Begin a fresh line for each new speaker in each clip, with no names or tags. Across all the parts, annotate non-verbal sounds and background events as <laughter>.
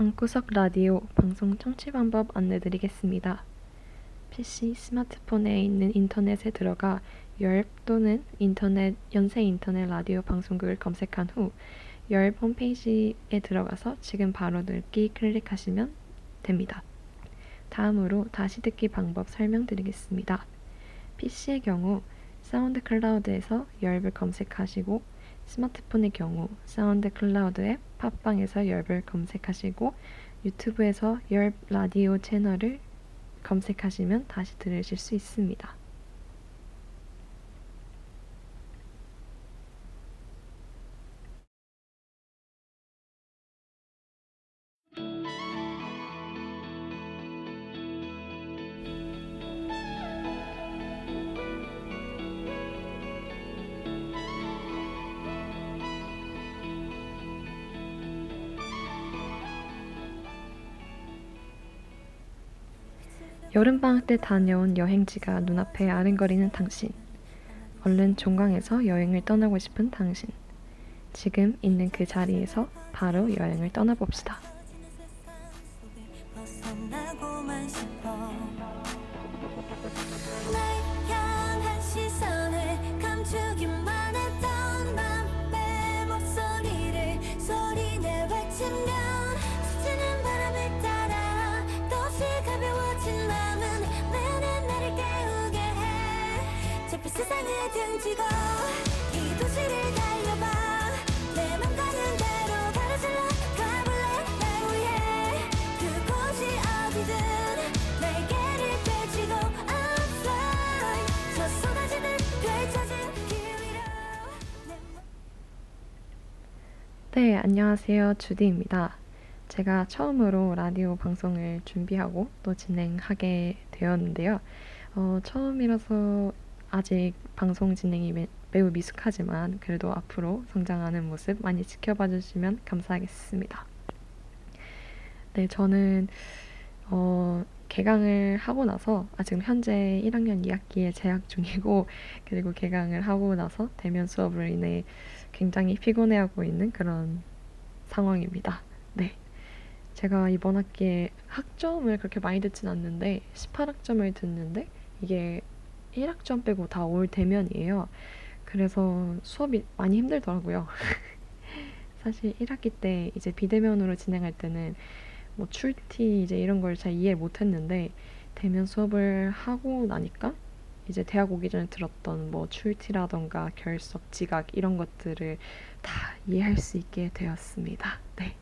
방구석 라디오 방송 청취 방법 안내드리겠습니다. PC, 스마트폰에 있는 인터넷에 들어가 열b 또는 인터넷 연세 인터넷 라디오 방송국을 검색한 후 열b 홈페이지에 들어가서 지금 바로 듣기 클릭하시면 됩니다. 다음으로 다시 듣기 방법 설명드리겠습니다. PC의 경우 사운드 클라우드에서 열을 검색하시고 스마트폰의 경우 사운드 클라우드 앱 팟빵에서 열을 검색하시고 유튜브에서 열 라디오 채널을 검색하시면 다시 들으실 수 있습니다. 여름방학 때 다녀온 여행지가 눈앞에 아른거리는 당신. 얼른 종강에서 여행을 떠나고 싶은 당신. 지금 있는 그 자리에서 바로 여행을 떠나봅시다. 안녕하세요. 주디입니다. 제가 처음으로 라디오 방송을 준비하고 또 진행하게 되었는데요. 어, 처음이라서 아직 방송 진행이 매, 매우 미숙하지만 그래도 앞으로 성장하는 모습 많이 지켜봐 주시면 감사하겠습니다. 네, 저는 어, 개강을 하고 나서 아, 지금 현재 1학년 2학기에 재학 중이고 그리고 개강을 하고 나서 대면 수업으로 인해 굉장히 피곤해하고 있는 그런 상황입니다. 네. 제가 이번 학기에 학점을 그렇게 많이 듣진 않는데 18학점을 듣는데 이게 1학점 빼고 다 올 대면이에요. 그래서 수업이 많이 힘들더라고요. <laughs> 사실 1학기 때 이제 비대면으로 진행할 때는 뭐 출티 이제 이런 걸 잘 이해 못 했는데 대면 수업을 하고 나니까 이제 대학 오기 전에 들었던 뭐 출티라던가 결석, 지각 이런 것들을 다 이해할 수 있게 되었습니다. 네.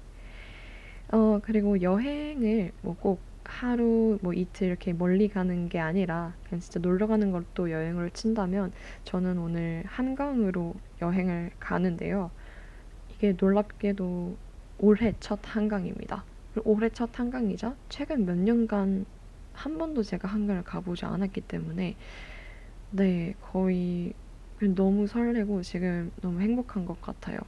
어, 그리고 여행을 뭐 꼭 하루 뭐 이틀 이렇게 멀리 가는 게 아니라 그냥 진짜 놀러 가는 것도 여행으로 친다면 저는 오늘 한강으로 여행을 가는데요. 이게 놀랍게도 올해 첫 한강입니다. 올해 첫 한강이자 최근 몇 년간 한 번도 제가 한강을 가보지 않았기 때문에 네 거의 너무 설레고 지금 너무 행복한 것 같아요.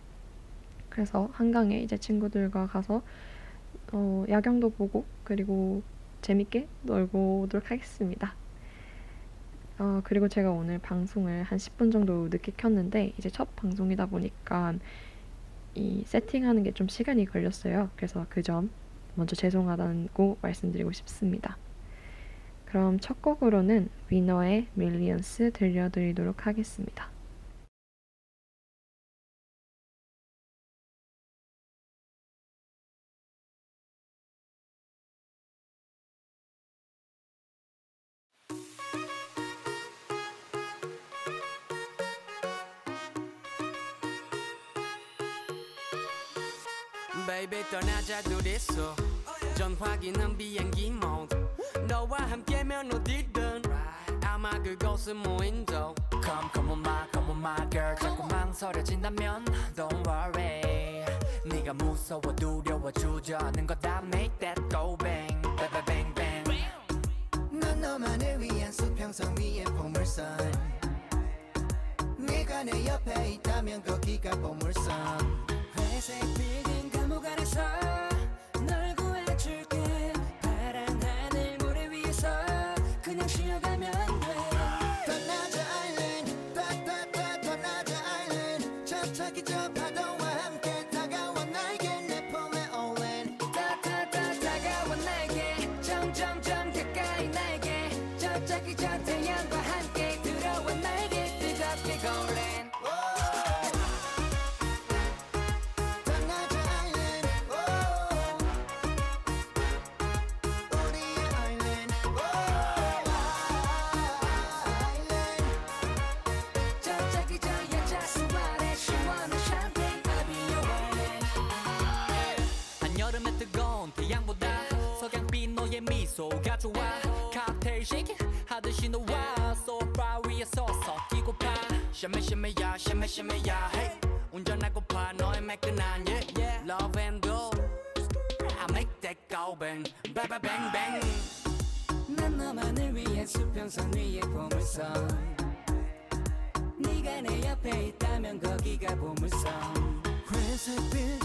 그래서 한강에 이제 친구들과 가서 어, 야경도 보고 그리고 재밌게 놀고 오도록 하겠습니다. 어, 그리고 제가 오늘 방송을 한 10분 정도 늦게 켰는데 이제 첫 방송이다 보니까 이 세팅하는 게 좀 시간이 걸렸어요. 그래서 그 점 먼저 죄송하다고 말씀드리고 싶습니다. 그럼 첫 곡으로는 위너의 밀리언스 들려드리도록 하겠습니다. baby 떠나자 둘이서 전화기는 비행 그곳은 무인도 Come come on my come on my girl. 자꾸 망설여진다면 Don't worry. 네가 무서워 두려워 주저하는 거다 Make that go bang. Bang bang bang. 넌 너만을 위한 수평선 위의 보물선. 네가 내 옆에 있다면 거기가 보물선. 회색 빌딩 감옥 안에서
좋아 칵테일 쉐이킹 하듯이 너와 소파 위에 서서 뛰고파. 샤메 샤메야 샤메 샤메야 hey. 운전하고파 너의 매끈한 yeah yeah. Love and go. I make that go bang bang bang bang bang.
난 너만을 위한 수평선 위에 보물섬 네가 내 옆에 있다면 거기가 보물섬
회색 빌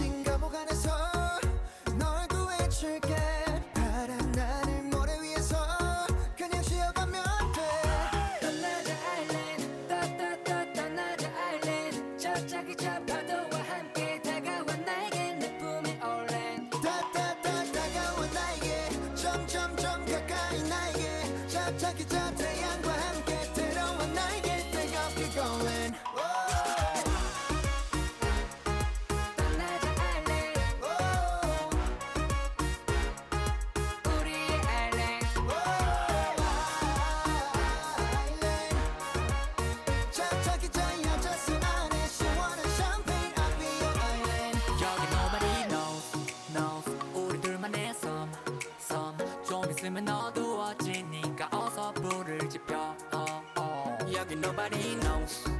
nobody knows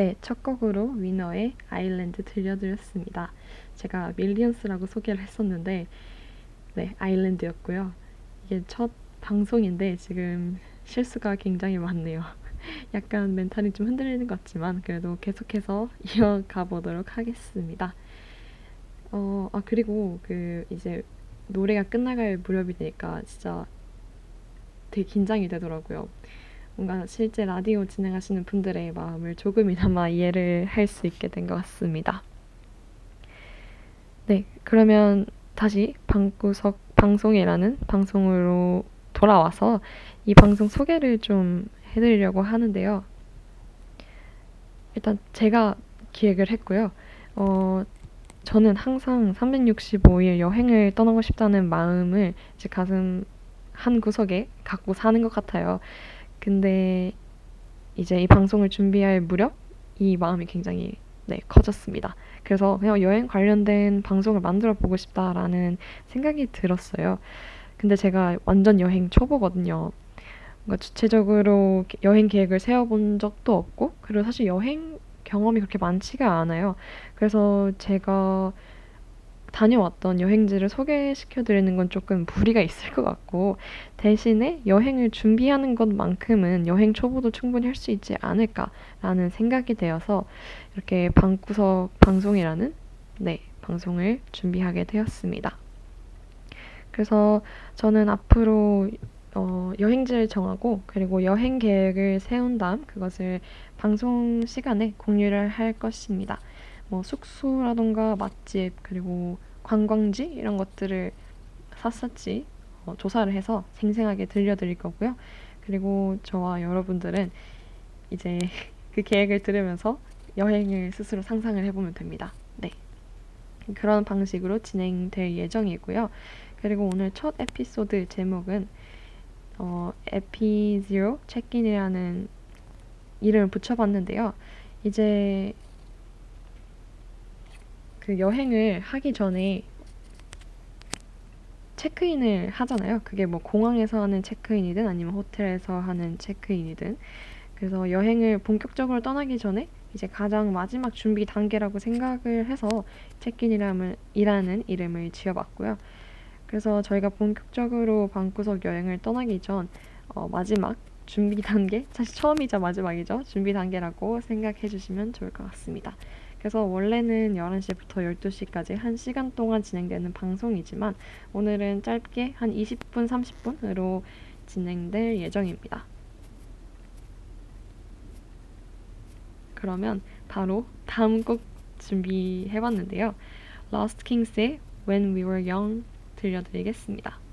네, 첫 곡으로 위너의 Island 들려드렸습니다. 제가 Millions라고 소개를 했었는데, 네, Island였고요. 이게 첫 방송인데 지금 실수가 굉장히 많네요. <laughs> 약간 멘탈이 좀 흔들리는 것 같지만 그래도 계속해서 <laughs> 이어가 보도록 하겠습니다. 어, 아, 그리고 그 이제 노래가 끝나갈 무렵이 되니까 진짜 되게 긴장이 되더라고요. 뭔가 실제 라디오 진행하시는 분들의 마음을 조금이나마 이해를 할 수 있게 된 것 같습니다. 네, 그러면 다시 방구석 방송이라는 방송으로 돌아와서 이 방송 소개를 좀 해드리려고 하는데요. 일단 제가 기획을 했고요. 어, 저는 항상 365일 여행을 떠나고 싶다는 마음을 제 가슴 한 구석에 갖고 사는 것 같아요. 근데 이제 이 방송을 준비할 무렵 이 마음이 굉장히 네, 커졌습니다. 그래서 그냥 여행 관련된 방송을 만들어 보고 싶다라는 생각이 들었어요. 근데 제가 완전 여행 초보거든요. 뭔가 주체적으로 여행 계획을 세워본 적도 없고, 그리고 사실 여행 경험이 그렇게 많지가 않아요. 그래서 제가 다녀왔던 여행지를 소개시켜 드리는 건 조금 무리가 있을 것 같고, 대신에 여행을 준비하는 것만큼은 여행 초보도 충분히 할 수 있지 않을까라는 생각이 되어서 이렇게 방구석 방송이라는 네, 방송을 준비하게 되었습니다. 그래서 저는 앞으로 어, 여행지를 정하고 그리고 여행 계획을 세운 다음 그것을 방송 시간에 공유를 할 것입니다. 뭐 숙소라던가 맛집 그리고 관광지 이런 것들을 샅샅이 어, 조사를 해서 생생하게 들려드릴 거고요. 그리고 저와 여러분들은 이제 <laughs> 그 계획을 들으면서 여행을 스스로 상상을 해보면 됩니다. 네. 그런 방식으로 진행될 예정이고요. 그리고 오늘 첫 에피소드 제목은 어, 에피지로 체킨이라는 이름을 붙여봤는데요. 이제 그 여행을 하기 전에 체크인을 하잖아요. 그게 뭐 공항에서 하는 체크인이든 아니면 호텔에서 하는 체크인이든. 그래서 여행을 본격적으로 떠나기 전에 이제 가장 마지막 준비 단계라고 생각을 해서 체크인이라는 이라는 이름을 지어봤고요. 그래서 저희가 본격적으로 방구석 여행을 떠나기 전 어, 마지막 준비 단계, 사실 처음이자 마지막이죠. 준비 단계라고 생각해 주시면 좋을 것 같습니다. 그래서 원래는 11시부터 12시까지 1시간 동안 진행되는 방송이지만 오늘은 짧게 한 20분, 30분으로 진행될 예정입니다.
그러면 바로 다음 곡 준비해봤는데요. Lost Kings의 When We Were Young 들려드리겠습니다.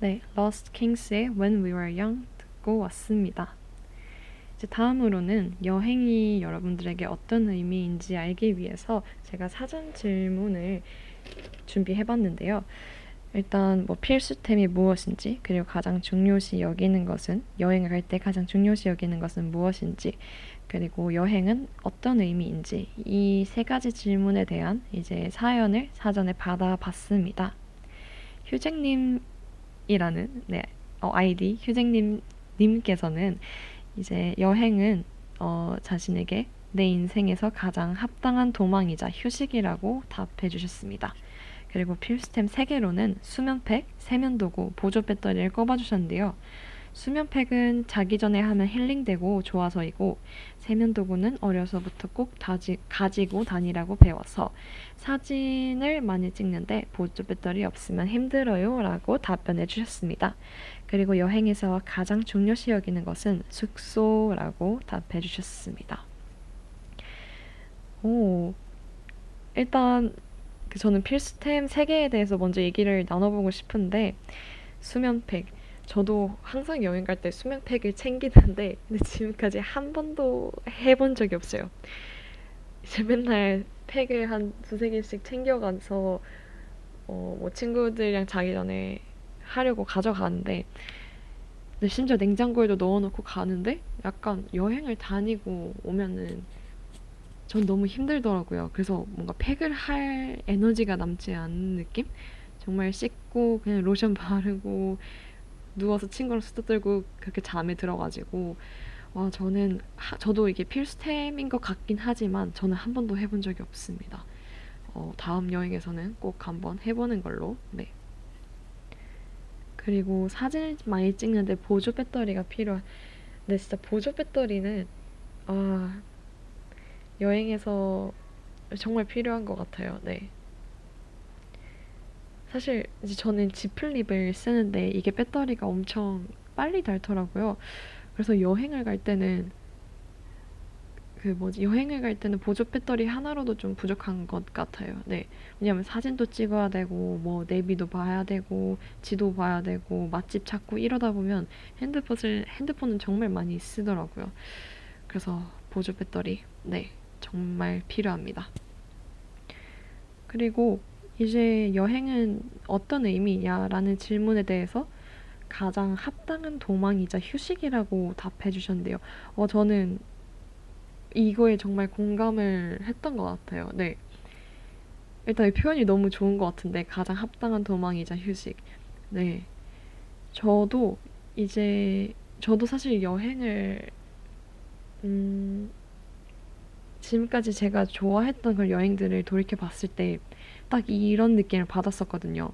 네, Lost Kings의 When We Were Young 듣고 왔습니다. 이제 다음으로는 여행이 여러분들에게 어떤 의미인지 알기 위해서 제가 사전 질문을 준비해봤는데요. 일단 뭐 필수템이 무엇인지 그리고 가장 중요시 여기는 것은 여행을 갈 때 가장 중요시 여기는 것은 무엇인지 그리고 여행은 어떤 의미인지 이 세 가지 질문에 대한 이제 사연을 사전에 받아봤습니다. 휴잭님 이라는 네, 어, 아이디 휴잭님 님께서는 이제 여행은 어, 자신에게 내 인생에서 가장 합당한 도망이자 휴식이라고 답해 주셨습니다. 그리고 필수템 3개로는 수면팩, 세면도구, 보조 배터리를 꼽아 주셨는데요. 수면팩은 자기 전에 하면 힐링되고 좋아서이고 세면도구는 어려서부터 꼭 다지, 가지고 다니라고 배워서 사진을 많이 찍는데 보조 배터리 없으면 힘들어요 라고 답변해 주셨습니다. 그리고 여행에서 가장 중요시 여기는 것은 숙소라고 답해 주셨습니다. 오, 일단 그 저는 필수템 3개에 대해서 먼저 얘기를 나눠보고 싶은데 수면팩 저도 항상 여행 갈 때 수면팩을 챙기는데 근데 지금까지 한 번도 해본 적이 없어요.
이제 맨날 팩을 한 두세 개씩 챙겨가서 어, 뭐 친구들이랑 자기 전에 하려고 가져가는데 근데 심지어 냉장고에도 넣어놓고 가는데 약간 여행을 다니고 오면은 전 너무 힘들더라고요. 그래서 뭔가 팩을 할 에너지가 남지 않는 느낌? 정말 씻고 그냥 로션 바르고 누워서 친구랑 수다 떨고 그렇게 잠에 들어가지고 와 저는 하- 저도 이게 필수템인 것 같긴 하지만 저는 한 번도 해본 적이 없습니다. 어, 다음 여행에서는 꼭 한번 해보는 걸로. 네. 그리고 사진을 많이 찍는데 보조 배터리가 필요한. 근데 진짜 보조 배터리는 아 여행에서 정말 필요한 것 같아요. 네. 사실 이제 저는 G 플립을 쓰는데 이게 배터리가 엄청 빨리 닳더라고요. 그래서 여행을 갈 때는 그 뭐지 여행을 갈 때는 보조 배터리 하나로도 좀 부족한 것 같아요. 네. 왜냐면 사진도 찍어야 되고 뭐 내비도 봐야 되고 지도 봐야 되고 맛집 찾고 이러다 보면 핸드폰을 핸드폰은 정말 많이 쓰더라고요. 그래서 보조 배터리 네 정말 필요합니다. 그리고 이제 여행은 어떤 의미냐라는 질문에 대해서 가장 합당한 도망이자 휴식이라고 답해 주셨는데요. 어, 저는 이거에 정말 공감을 했던 것 같아요. 네. 일단 이 표현이 너무 좋은 것 같은데, 가장 합당한 도망이자 휴식. 네. 저도 이제, 저도 사실 여행을, 음, 지금까지 제가 좋아했던 그런 여행들을 돌이켜 봤을 때, 딱 이런 느낌을 받았었거든요.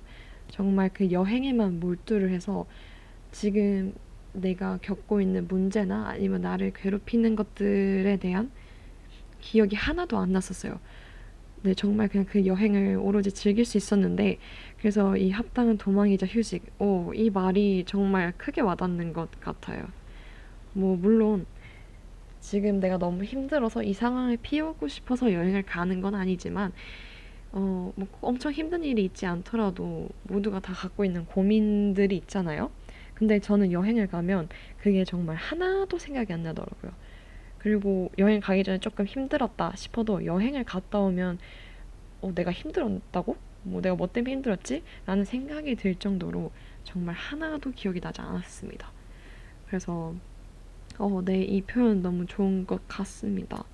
정말 그 여행에만 몰두를 해서 지금 내가 겪고 있는 문제나 아니면 나를 괴롭히는 것들에 대한 기억이 하나도 안 났었어요. 네, 정말 그냥 그 여행을 오로지 즐길 수 있었는데, 그래서 이 합당한 도망이자 휴식, 오, 이 말이 정말 크게 와닿는 것 같아요. 뭐, 물론, 지금 내가 너무 힘들어서 이 상황을 피우고 싶어서 여행을 가는 건 아니지만, 어, 뭐 엄청 힘든 일이 있지 않더라도 모두가 다 갖고 있는 고민들이 있잖아요. 근데 저는 여행을 가면 그게 정말 하나도 생각이 안 나더라고요. 그리고 여행 가기 전에 조금 힘들었다 싶어도 여행을 갔다 오면 어, 내가 힘들었다고? 뭐 내가 뭐 때문에 힘들었지? 라는 생각이 들 정도로 정말 하나도 기억이 나지 않았습니다. 그래서 어, 네, 이 표현 너무 좋은 것 같습니다.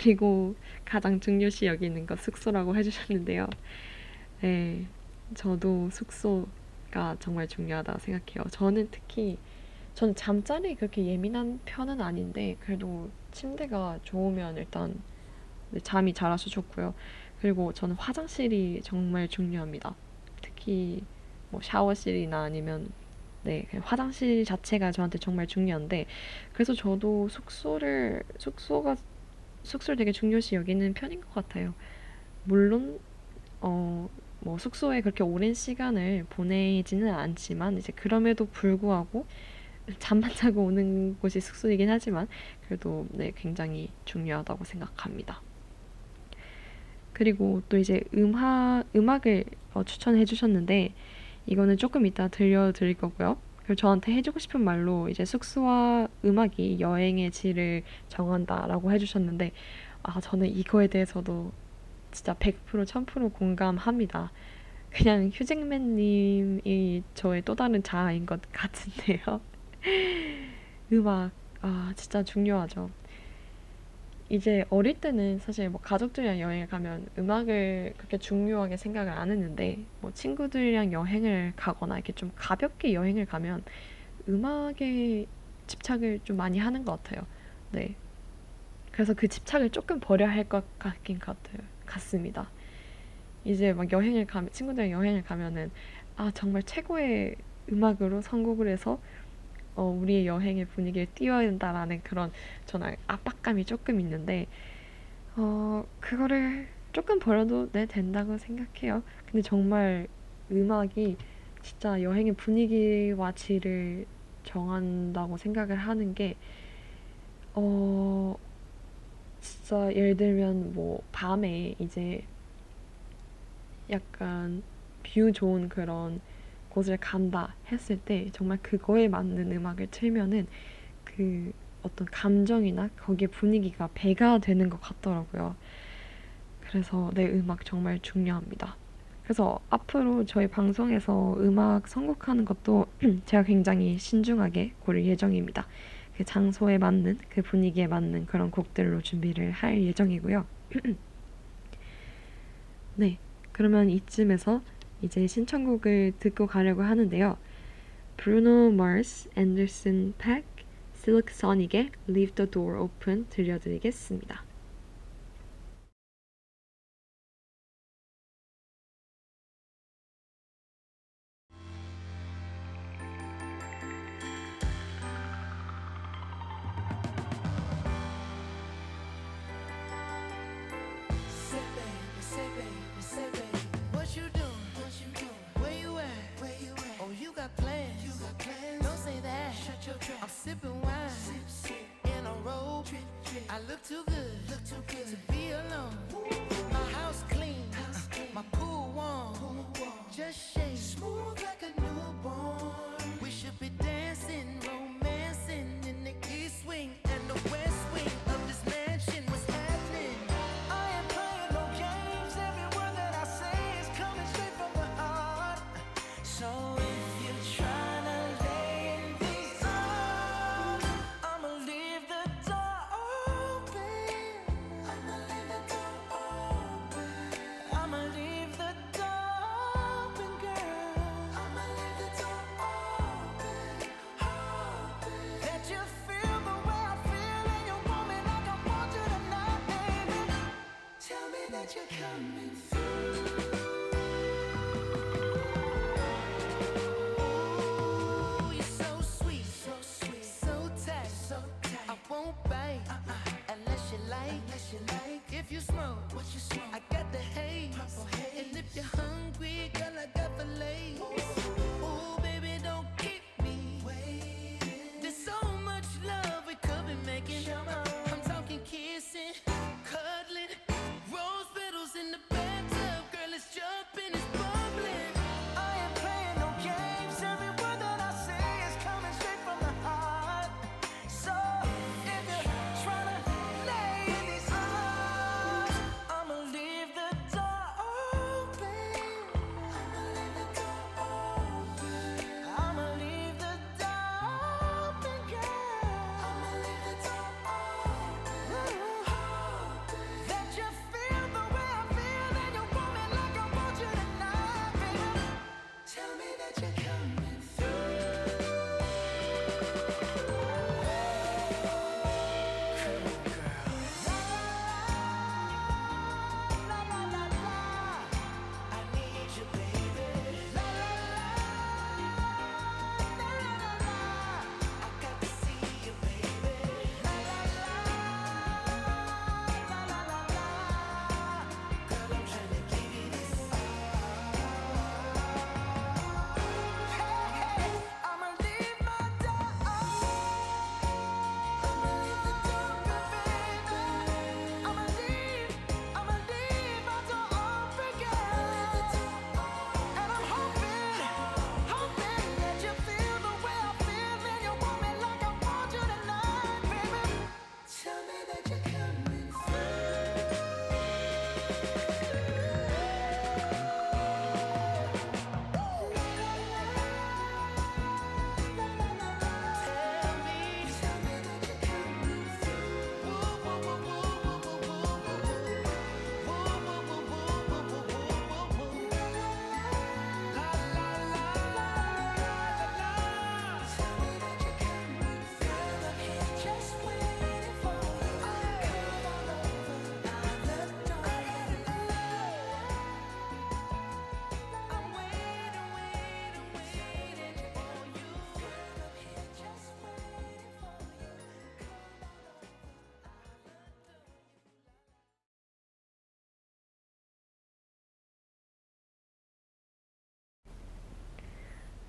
그리고 가장 중요시 여기는 거 숙소라고 해주셨는데요. 네, 저도 숙소가 정말 중요하다 생각해요. 저는 특히 저는 잠자리 그렇게 예민한 편은 아닌데 그래도 침대가 좋으면 일단 네, 잠이 잘 와서 좋고요. 그리고 저는 화장실이 정말 중요합니다. 특히 뭐 샤워실이나 아니면 네, 화장실 자체가 저한테 정말 중요한데 그래서 저도 숙소를 숙소가 숙소를 되게 중요시 여기는 편인 것 같아요. 물론 어, 뭐 숙소에 그렇게 오랜 시간을 보내지는 않지만 이제 그럼에도 불구하고 잠만 자고 오는 곳이 숙소이긴 하지만 그래도 네, 굉장히 중요하다고 생각합니다. 그리고 또 이제 음악 음악을 어, 추천해 주셨는데 이거는 조금 이따 들려드릴 거고요. 그리고 저한테 해주고 싶은 말로 이제 숙소와 음악이 여행의 질을 정한다라고 해주셨는데, 아, 저는 이거에 대해서도 진짜 100% 1000% 공감합니다. 그냥 휴잭맨님이 저의 또 다른 자아인 것 같은데요. <laughs> 음악, 아, 진짜 중요하죠. 이제 어릴 때는 사실 뭐 가족들이랑 여행을 가면 음악을 그렇게 중요하게 생각을 안 했는데 뭐 친구들이랑 여행을 가거나 이렇게 좀 가볍게 여행을 가면 음악에 집착을 좀 많이 하는 것 같아요. 네. 그래서 그 집착을 조금 버려야 할 것 같긴 같아요. 같습니다. 이제 막 여행을 가면 친구들이랑 여행을 가면은 아 정말 최고의 음악으로 선곡을 해서 어, 우리의 여행의 분위기를 띄워야 된다라는 그런 저는 압박감이 조금 있는데 어, 그거를 조금 버려도 네 된다고 생각해요. 근데 정말 음악이 진짜 여행의 분위기와 질을 정한다고 생각을 하는 게 어, 진짜 예를 들면 뭐 밤에 이제 약간 view 좋은 그런 곳을 간다 했을 때 정말 그거에 맞는 음악을 틀면은 그
어떤 감정이나 거기에 분위기가 배가 되는 것 같더라고요. 그래서 내 음악 정말 중요합니다. 그래서 앞으로 저희 방송에서 음악 선곡하는 것도 <clears throat> 제가 굉장히 신중하게 고를 예정입니다. 그 장소에 맞는 그 분위기에 맞는 그런 곡들로 준비를 할 예정이고요. <clears throat> 네, 그러면 이쯤에서 이제 신청곡을 듣고 가려고 하는데요. 브루노 마스, 앤더슨 팩, 실크 소닉의 Leave the Door Open 들려드리겠습니다.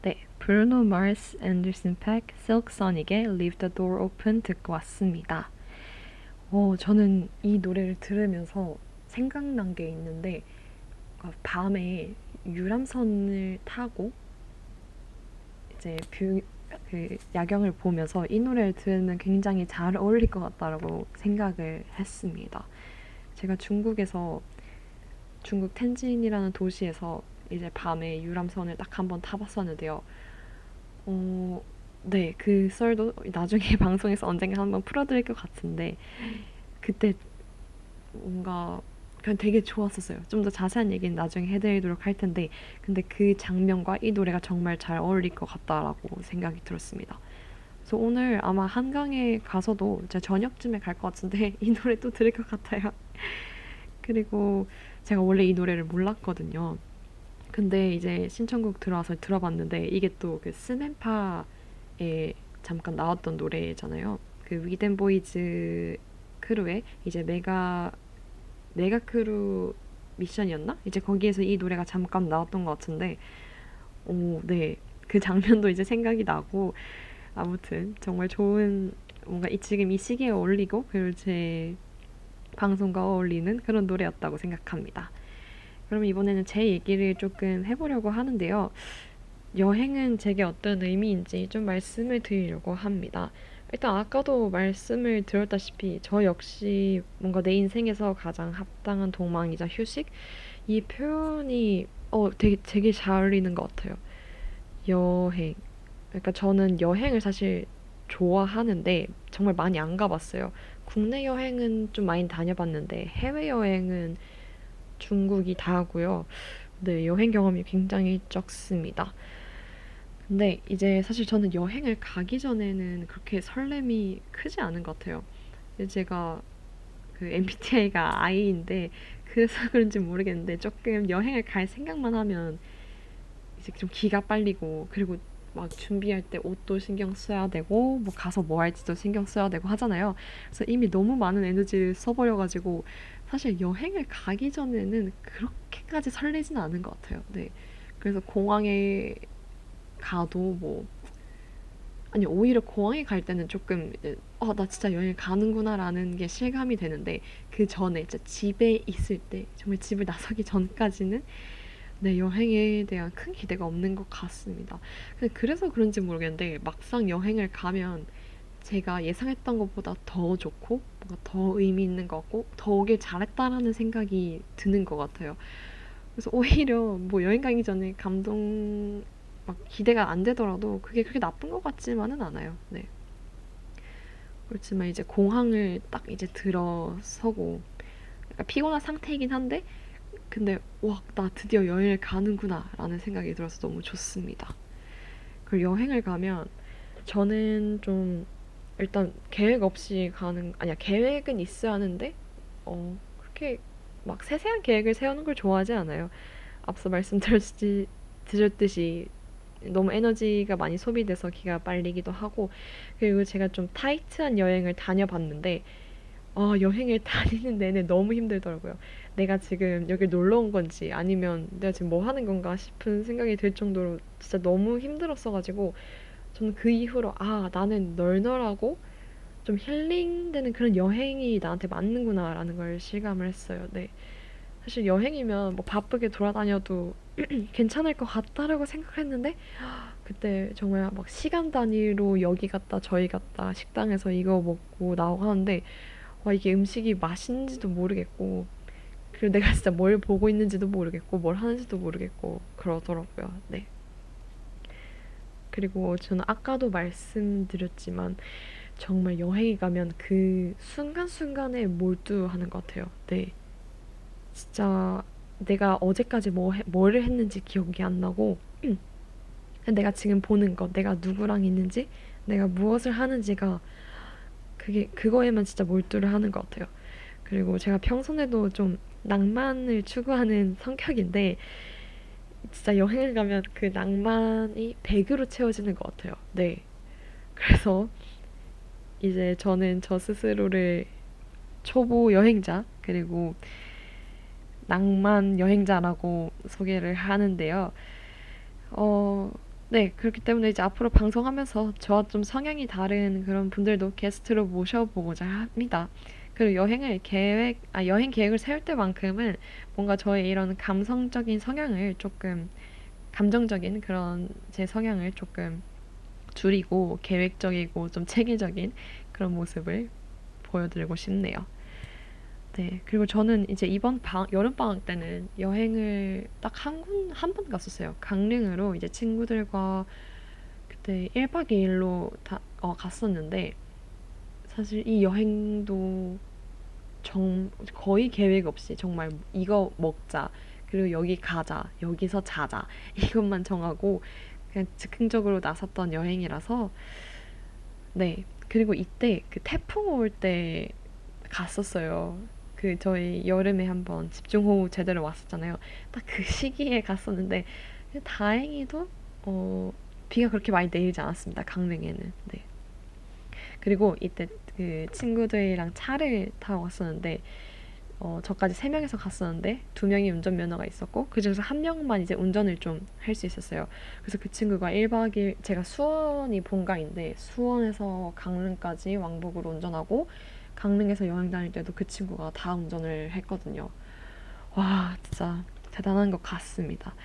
네, 브루노 마스, 앤더슨 팩, 실크 소닉의 Leave the Door Open 듣고 왔습니다. 어, 저는 이 노래를 들으면서 생각난 게 있는데 어, 밤에 유람선을 타고 이제 view,
그 야경을 보면서 이 노래를 들으면 굉장히 잘 어울릴 것 같다라고 생각을 했습니다. 제가 중국에서 중국 텐진이라는 도시에서 이제 밤에 유람선을 딱 한 번 타봤었는데요. 어, 네, 그 썰도 나중에 <laughs> 방송에서 언젠가 한번 풀어드릴 것 같은데 그때 뭔가 그냥 되게 좋았었어요. 좀 더 자세한 얘기는 나중에 해드리도록 할 텐데 근데 그 장면과 이 노래가 정말 잘 어울릴 것 같다라고 생각이 들었습니다. 그래서 오늘 아마 한강에 가서도 제가 저녁쯤에 갈 것 같은데 <laughs> 이 노래 또 들을 것 같아요. 그리고 제가 원래 이 노래를 몰랐거든요. 근데 이제 신청곡 들어와서 들어봤는데 이게 또 그 스맨파에 잠깐 나왔던 노래잖아요. 그 위댐보이즈 crew의 이제 mega mega crew 미션이었나? 이제 거기에서 이 노래가 잠깐 나왔던 것 같은데, 오, 네. 그 장면도 이제 생각이 나고, 아무튼 정말 좋은 뭔가 이 지금 이 시기에 어울리고 그리고 제 방송과 어울리는 그런 노래였다고 생각합니다. 그럼 이번에는 제 얘기를 조금 해보려고 하는데요. 여행은 제게 어떤 의미인지 좀 말씀을 드리려고 합니다. 일단 아까도 말씀을 드렸다시피 저 역시 뭔가 내 인생에서 가장 합당한 동망이자 휴식 이 표현이 어 되게 되게 잘 어울리는 것 같아요. 여행. 그러니까 저는 여행을 사실 좋아하는데 정말 많이 안 가봤어요. 국내 여행은 좀 많이 다녀봤는데 해외 여행은 중국이 다고요. 네, 여행 경험이 굉장히 적습니다. 근데 이제 사실 저는 여행을 가기 전에는 그렇게 설렘이 크지 않은 것 같아요. 제가 그 MBTI가 I인데 그래서 <laughs> 그런지 모르겠는데 조금 여행을 갈 생각만 하면 이제 좀 기가 빨리고 그리고 막 준비할 때 옷도 신경 써야 되고 뭐 가서 뭐 할지도 신경 써야 되고 하잖아요. 그래서 이미 너무 많은 에너지를 써버려가지고 사실 여행을 가기 전에는 그렇게까지 설레지는 않은 것 같아요. 네. 그래서 공항에 가도 뭐 아니 오히려 공항에 갈 때는 조금 어 나 진짜 여행 가는구나라는 게 실감이 되는데 그 전에 진짜 집에 있을 때 정말 집을 나서기 전까지는 네 여행에 대한 큰 기대가 없는 것 같습니다. 그래서 그런지 모르겠는데 막상 여행을 가면 제가 예상했던 것보다 더 좋고 뭔가 더 의미 있는 것 같고 더 오길 잘했다라는 생각이 드는 것 같아요. 그래서 오히려 뭐 여행 가기 전에 감동 막 기대가 안 되더라도 그게 그렇게 나쁜 것 같지만은 않아요. 네. 그렇지만 이제 공항을 딱 이제 들어서고 약간 피곤한 상태이긴 한데 근데 와 나 드디어 여행을 가는구나라는 생각이 들어서 너무 좋습니다. 그리고 여행을 가면 저는 좀 일단 계획 없이 가는 아니야 계획은 있어야 하는데 어 그렇게 막 세세한 계획을 세우는 걸 좋아하지 않아요. 앞서 말씀드렸듯이 드렸듯이 너무 에너지가 많이 소비돼서 기가 빨리기도 하고 그리고 제가 좀 타이트한 여행을 다녀봤는데 어, 여행을 <laughs> 다니는 내내 너무 힘들더라고요. 내가 지금 여기 놀러 온 건지 아니면 내가 지금 뭐 하는 건가 싶은 생각이 들 정도로 진짜 너무 힘들었어가지고 저는 그 이후로 아 나는 널널하고 좀 힐링되는 그런 여행이 나한테 맞는구나라는 걸 실감을 했어요. 네. 사실 여행이면 뭐 바쁘게 돌아다녀도 <clears throat> 괜찮을 것 같다라고 생각을 했는데 그때 정말 막 시간 단위로 여기 갔다 저기 갔다 식당에서 이거 먹고 나오고 하는데 와 이게 음식이 맛있는지도 모르겠고 그리고 내가 <laughs> 진짜 뭘 보고 있는지도 모르겠고 뭘 하는지도 모르겠고 그러더라고요. 네. 그리고 저는 아까도 말씀드렸지만 정말 여행에 가면 그 순간순간에 몰두하는 것 같아요. 네. 진짜 내가 어제까지 뭐 해, 뭐를 했는지 기억이 안 나고 <clears throat> 내가 지금 보는 것, 내가 누구랑 있는지, 내가 무엇을 하는지가 그게 그거에만 진짜 몰두를 하는 것 같아요. 그리고 제가 평소에도 좀 낭만을 추구하는 성격인데 진짜 여행을 가면 그 낭만이 100으로 채워지는 것 같아요. 네. 그래서 이제 저는 저 스스로를 초보 여행자 그리고 낭만 여행자라고 소개를 하는데요. 어, 네, 그렇기 때문에 이제 앞으로 방송하면서 저와 좀 성향이 다른 그런 분들도 게스트로 모셔보고자 합니다. 그리고 여행을 계획, 아, 여행 계획을 세울 때만큼은 뭔가 저의 이런 감성적인 성향을 조금, 감정적인 그런 제 성향을 조금 줄이고 계획적이고 좀 체계적인 그런 모습을 보여드리고 싶네요. 네, 그리고 저는 이제 이번 방, 여름 방학 때는 여행을 딱 한 군, 한 번 갔었어요. 강릉으로 이제 친구들과 그때 1박 2일로 다, 어, 갔었는데, 사실 이 여행도 정, 거의 계획 없이 정말 이거 먹자, 그리고 여기 가자, 여기서 자자, <laughs> 이것만 정하고 그냥 즉흥적으로 나섰던 여행이라서, 네. 그리고 이때 그 태풍 올 때 갔었어요. 그 저희 여름에 한번 집중호우 제대로 왔었잖아요. 딱 그 시기에 갔었는데 다행히도 어, 비가 그렇게 많이 내리지 않았습니다. 강릉에는. 네. 그리고 이때 그 친구들이랑 차를 타고 갔었는데 어, 저까지 세 명이서 갔었는데 두 명이 운전 면허가 있었고 그중에서 한 명만 이제 운전을 좀 할 수 있었어요. 그래서 그 친구가 1박 2일 제가 수원이 본가인데 수원에서 강릉까지 왕복으로 운전하고 강릉에서 여행 다닐 때도 그 친구가 다 운전을 했거든요. 와, 진짜 대단한 것 같습니다.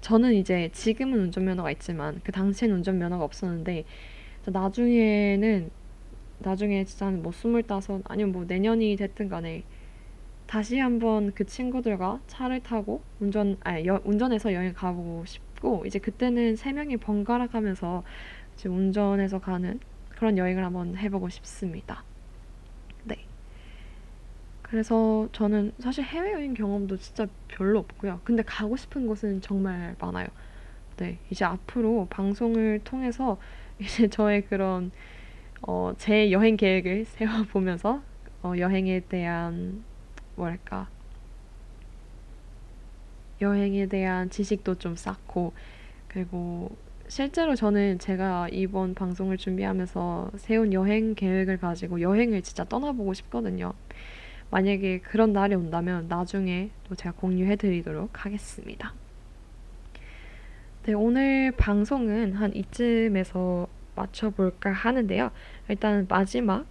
저는 이제 지금은 운전면허가 있지만 그 당시에는 운전면허가 없었는데 나중에는 나중에 진짜 뭐 스물다섯 아니면 뭐 내년이 됐든 간에 다시 한번 그 친구들과 차를 타고 운전 아니 여, 운전해서 여행 가보고 싶고 이제 그때는 세 명이 번갈아 가면서 지금 운전해서 가는 그런 여행을 한번 해보고 싶습니다. 네. 그래서 저는 사실 해외 여행 경험도 진짜 별로 없고요. 근데 가고 싶은 곳은 정말 많아요. 네. 이제 앞으로 방송을 통해서 이제 저의 그런 어, 제 여행 계획을 <laughs> 세워보면서 어, 여행에 대한 뭐랄까 여행에 대한 지식도 좀 쌓고 그리고 실제로 저는 제가 이번 방송을 준비하면서 세운 여행 계획을 가지고 여행을 진짜 떠나보고 싶거든요. 만약에 그런 날이 온다면 나중에 또 제가 공유해 드리도록 하겠습니다. 네, 오늘 방송은 한 이쯤에서 맞춰볼까 하는데요. 일단 마지막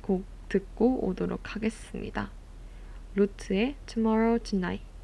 곡 듣고 오도록 하겠습니다. 루트의 Tomorrow Tonight.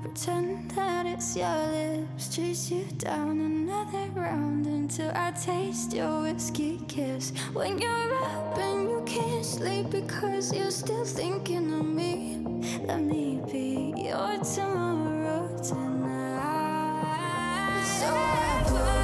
Pretend that it's your lips. Chase you down another round until I taste your whiskey kiss. When you're up and you can't sleep because you're still thinking of me. Let me be your tomorrow tonight. So I put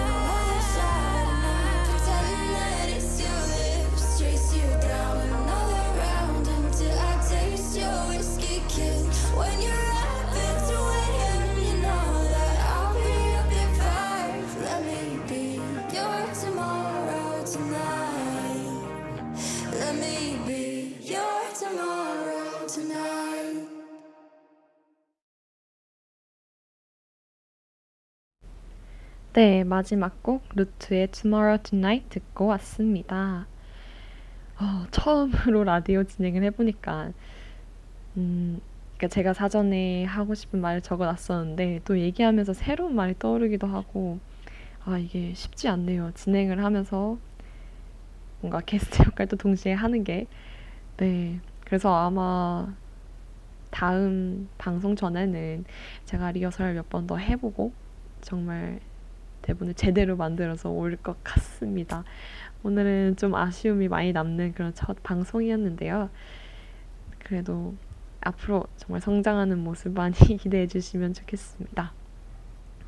네, 마지막 곡 루트의 Tomorrow Tonight 듣고 왔습니다. 어, 처음으로 라디오 진행을 해보니까 음, 그러니까 제가 사전에 하고 싶은 말을 적어놨었는데 또 얘기하면서 새로운 말이 떠오르기도 하고 아 이게 쉽지 않네요. 진행을 하면서 뭔가 게스트 역할도 동시에 하는 게 네, 그래서 아마 다음 방송 전에는 제가 리허설 몇 번 더 해보고 정말 대본을 제대로 만들어서 올 것 같습니다. 오늘은 좀 아쉬움이 많이 남는 그런 첫 방송이었는데요. 그래도 앞으로 정말 성장하는 모습 많이 <laughs> 기대해 주시면 좋겠습니다.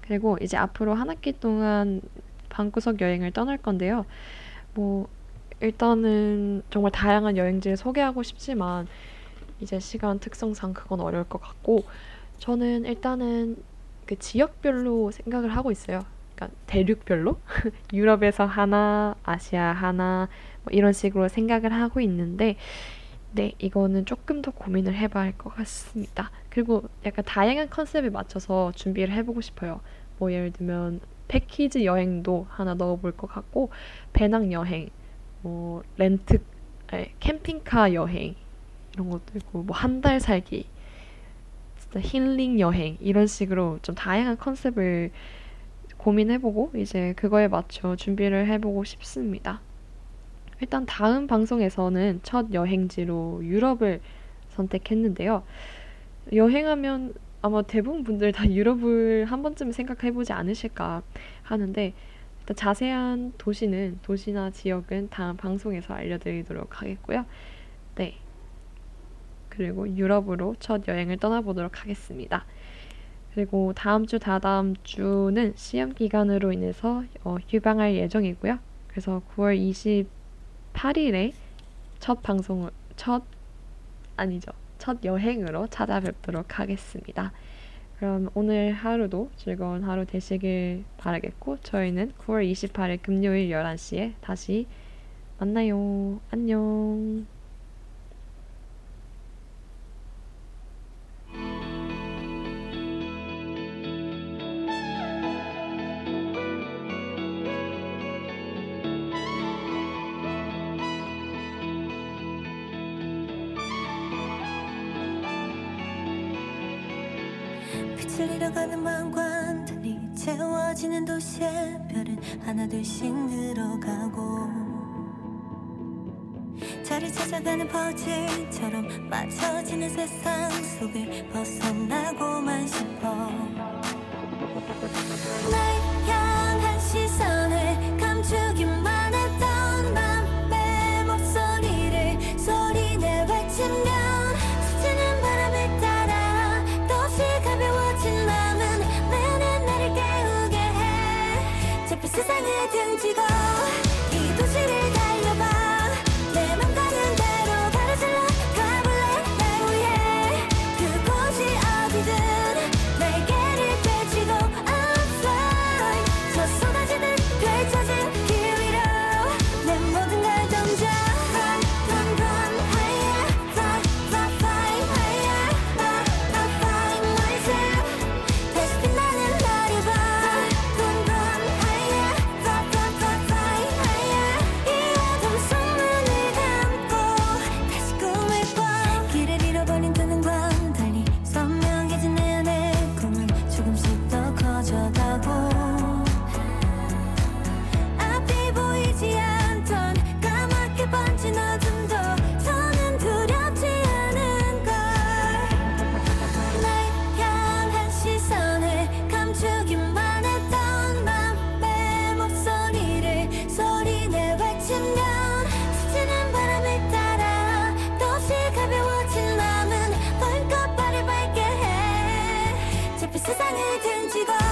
그리고 이제 앞으로 한 학기 동안 방구석 여행을 떠날 건데요. 뭐 일단은 정말 다양한 여행지를 소개하고 싶지만 이제 시간 특성상 그건 어려울 것 같고 저는 일단은 그 지역별로 생각을 하고 있어요. 그러니까 대륙별로 <laughs> 유럽에서 하나, 아시아 하나 뭐 이런 식으로 생각을 하고 있는데 네, 이거는 조금 더 고민을 해봐야 할 것 같습니다. 그리고 약간 다양한 컨셉에 맞춰서 준비를 해보고 싶어요. 뭐 예를 들면 패키지 여행도 하나 넣어볼 것 같고 배낭 여행, 뭐 렌트, 아니, 캠핑카 여행 이런 것도 있고 뭐 한 달 살기, 진짜 힐링 여행 이런 식으로 좀 다양한 컨셉을 고민해보고 이제 그거에 맞춰 준비를 해보고 싶습니다. 일단 다음 방송에서는 첫 여행지로 유럽을 선택했는데요. 여행하면 아마 대부분 분들 다 유럽을 한 번쯤 생각해보지 않으실까 하는데 일단 자세한 도시는 도시나 지역은 다음 방송에서 알려드리도록 하겠고요. 네. 그리고 유럽으로 첫 여행을 떠나보도록 하겠습니다. 그리고 다음 주, 다다음 주는 시험 기간으로 인해서 어, 휴방할 예정이고요. 그래서 9월 28일에 첫 방송을, 첫, 아니죠. 첫 여행으로 찾아뵙도록 하겠습니다. 그럼 오늘 하루도 즐거운 하루 되시길 바라겠고, 저희는 9월 28일 금요일 11시에 다시 만나요. 안녕.
채워지는 도시의 별은 하나둘씩 늘어가고 자리 찾아가는 퍼즐처럼 맞춰지는 세상 속을 벗어나고만 싶어. 날 향한 시선 세상을 등지고